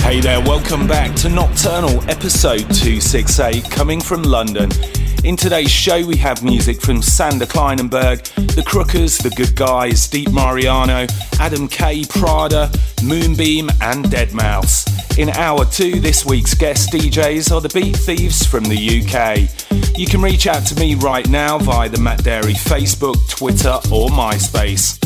Hey there, welcome back to Nocturnal episode 268 coming from London. In today's show, we have music from Sander Kleinenberg, The Crookers, The Good Guys, Deep Mariano, Adam K, Prada, Moonbeam, and Deadmau5. In hour two, this week's guest DJs are the Beat Thieves from the UK. You can reach out to me right now via the Matt Darey Facebook, Twitter, or MySpace.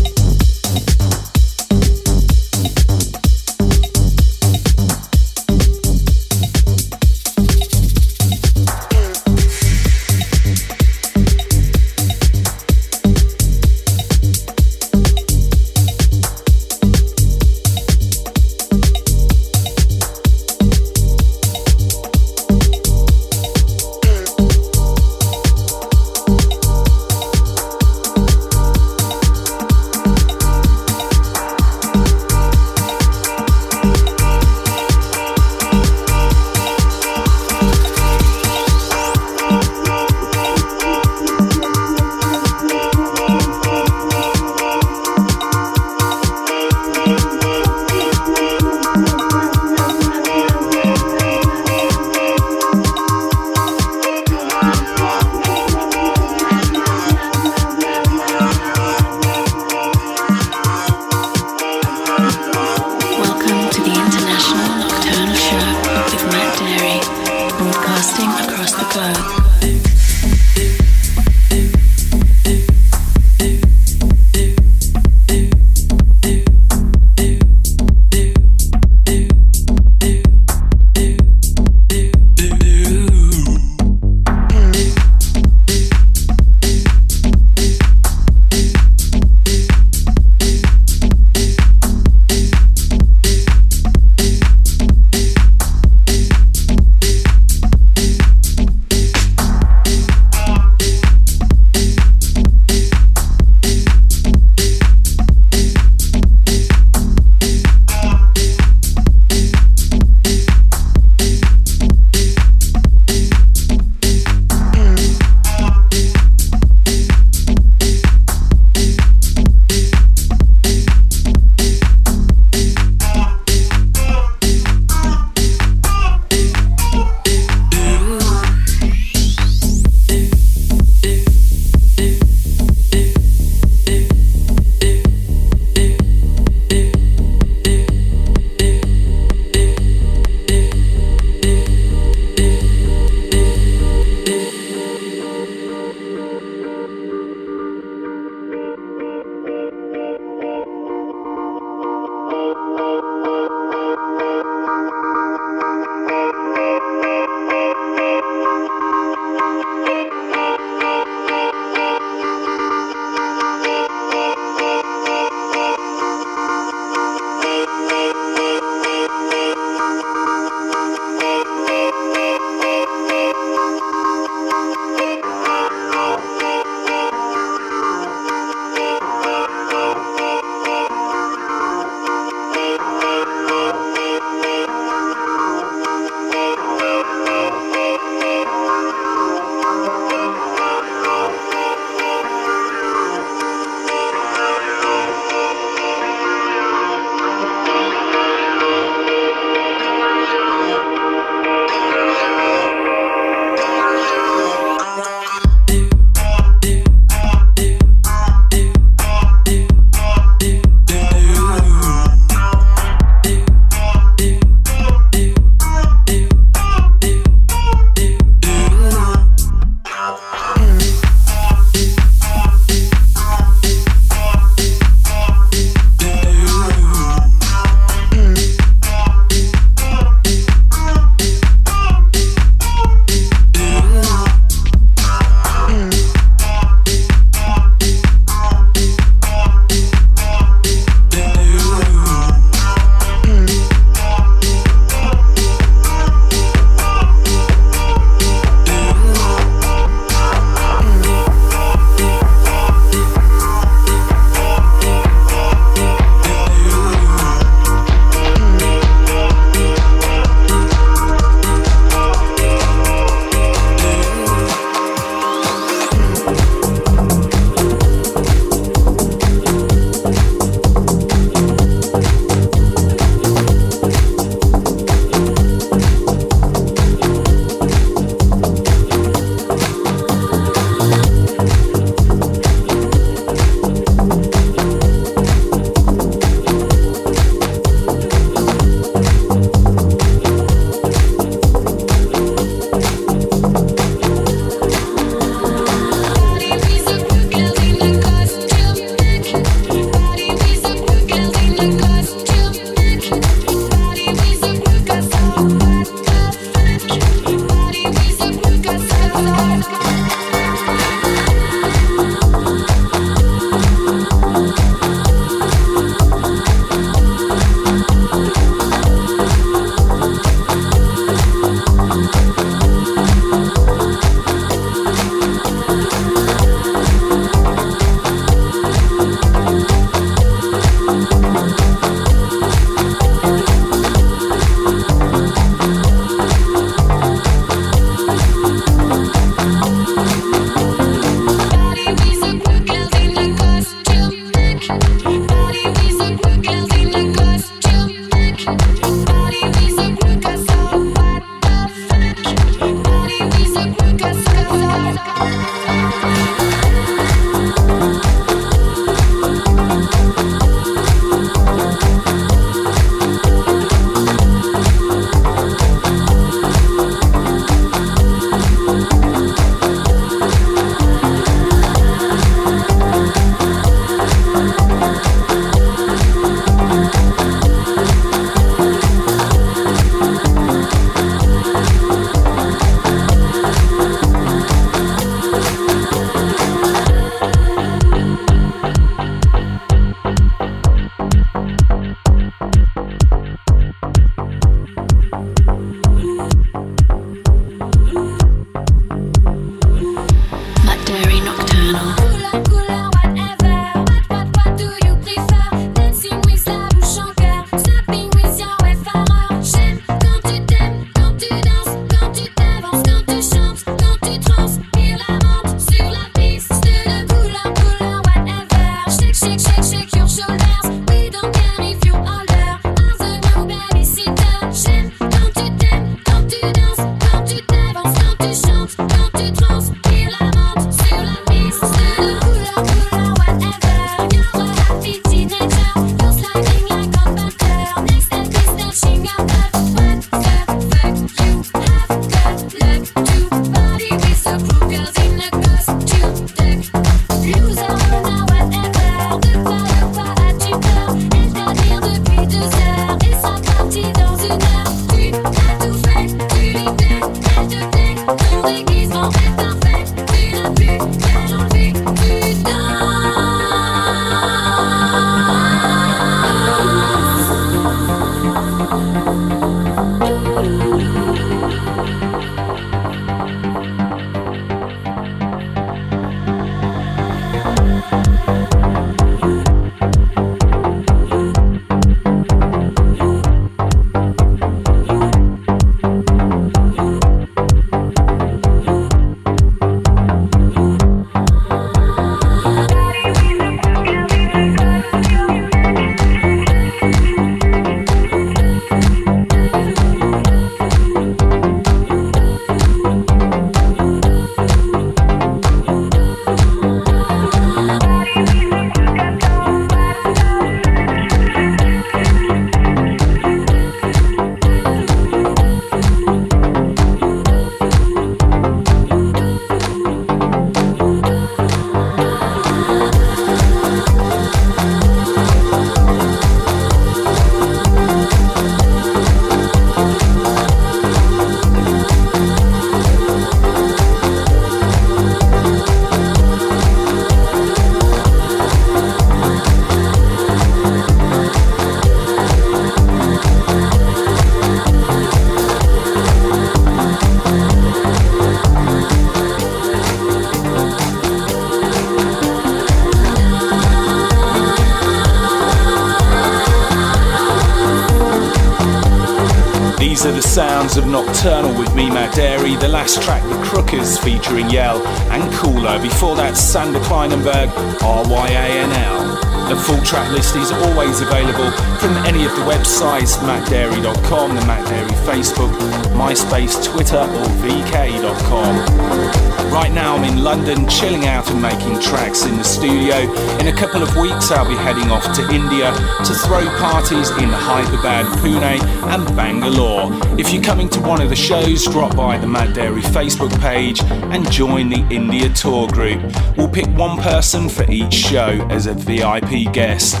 Last track, The Crookers, featuring Yell and Cooler. Before that, Sander Kleinenberg, RYANL. The full track list is always available from any of the websites, mattdarey.com, the Matt Darey Facebook, MySpace, Twitter, or VK.com. Right now I'm in London, chilling out and making tracks in the studio. In a couple of weeks I'll be heading off to India to throw parties in Hyderabad, Pune and Bangalore. If you're coming to one of the shows, drop by the Matt Darey Facebook page and join the India tour group. We'll pick one person for each show as a VIP guest.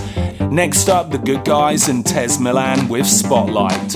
Next up, the good guys and Tez Milan with Spotlight.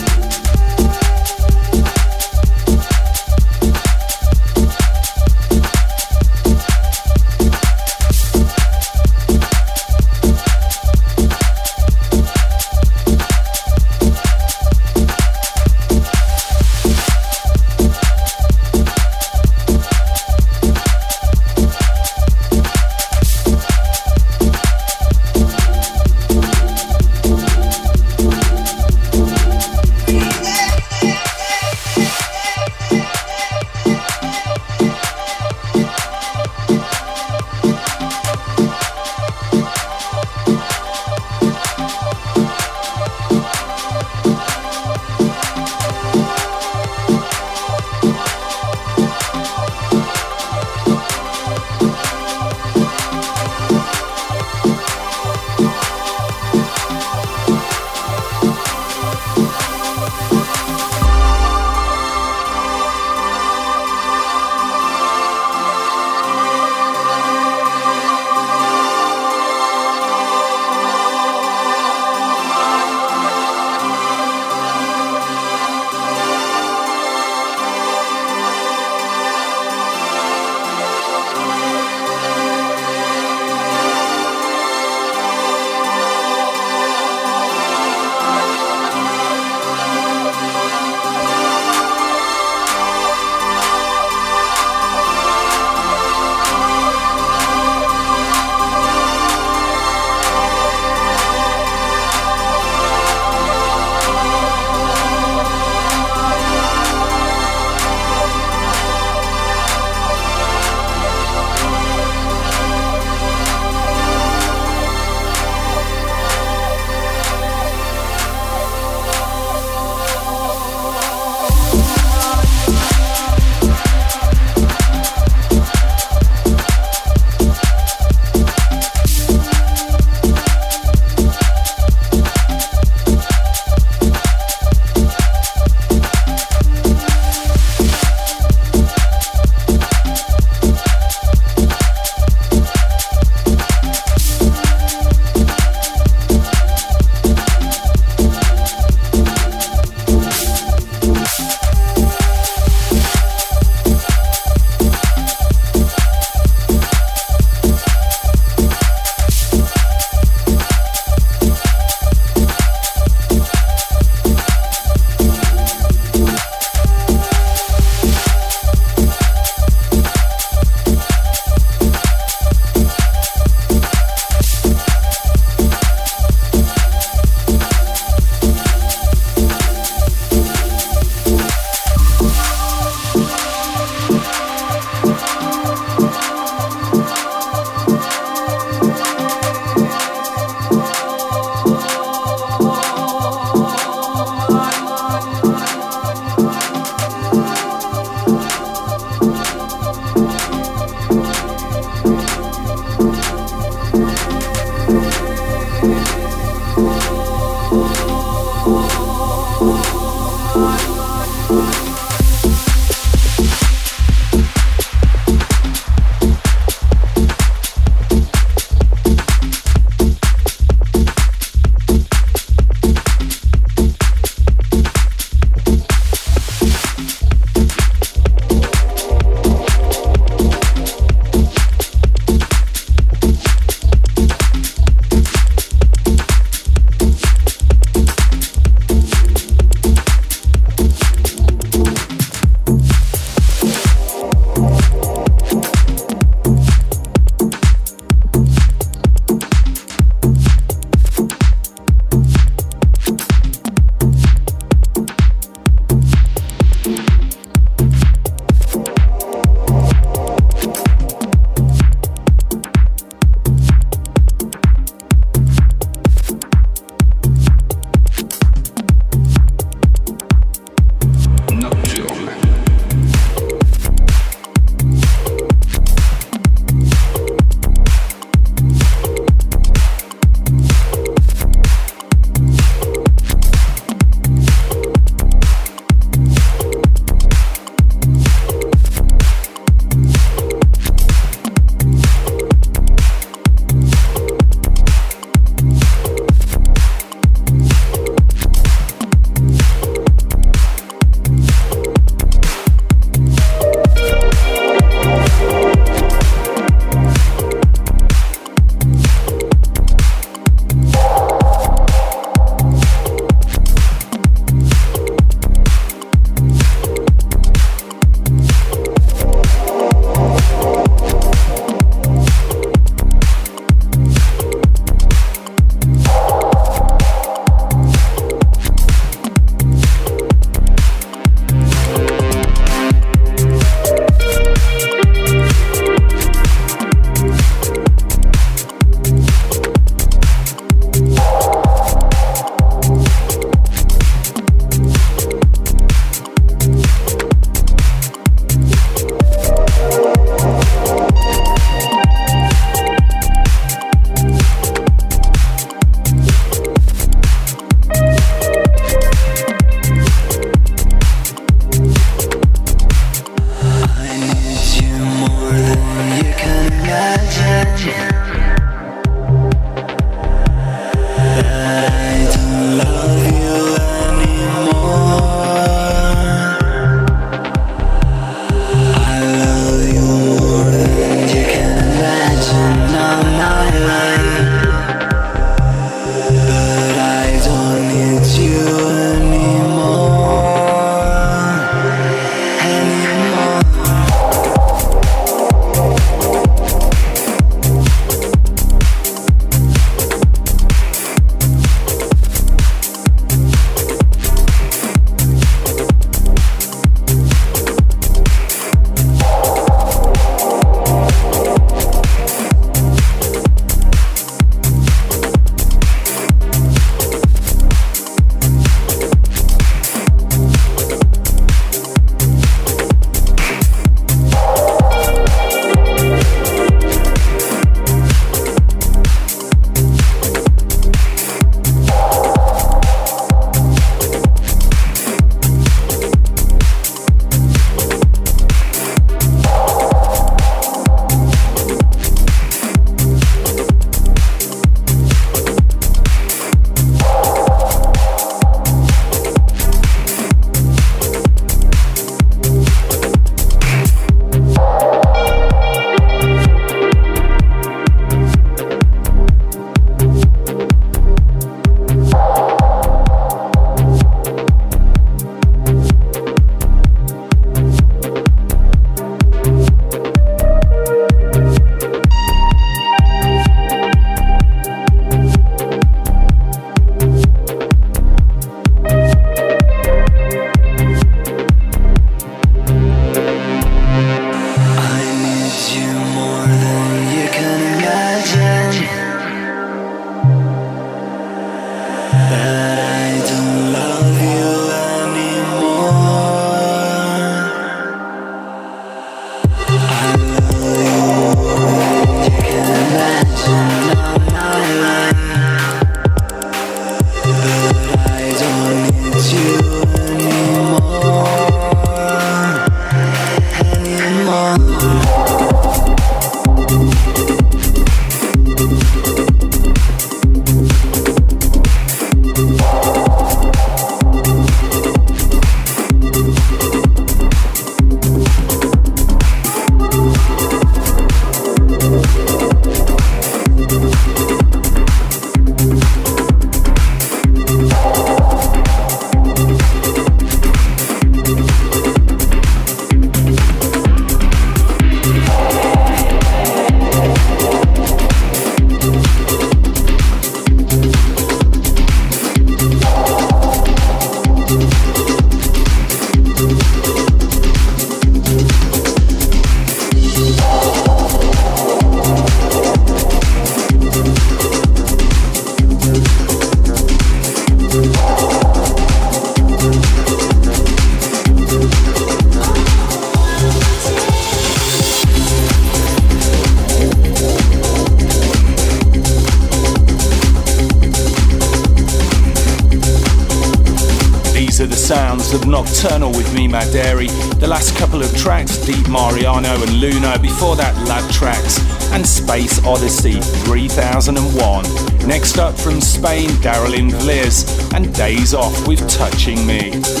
Darylin Vliz and Days Off with Touching Me.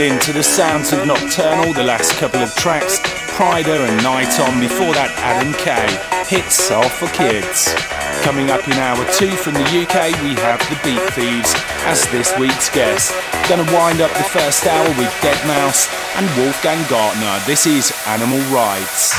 Tuned in to the sounds of Nocturnal, the last couple of tracks, Pryda and Night On, before that Adam K, Hits Are For Kids. Coming up in hour two from the UK, we have the Beat Thieves as this week's guest. Gonna wind up the first hour with Deadmau5 and Wolfgang Gartner. This is Animal Rights.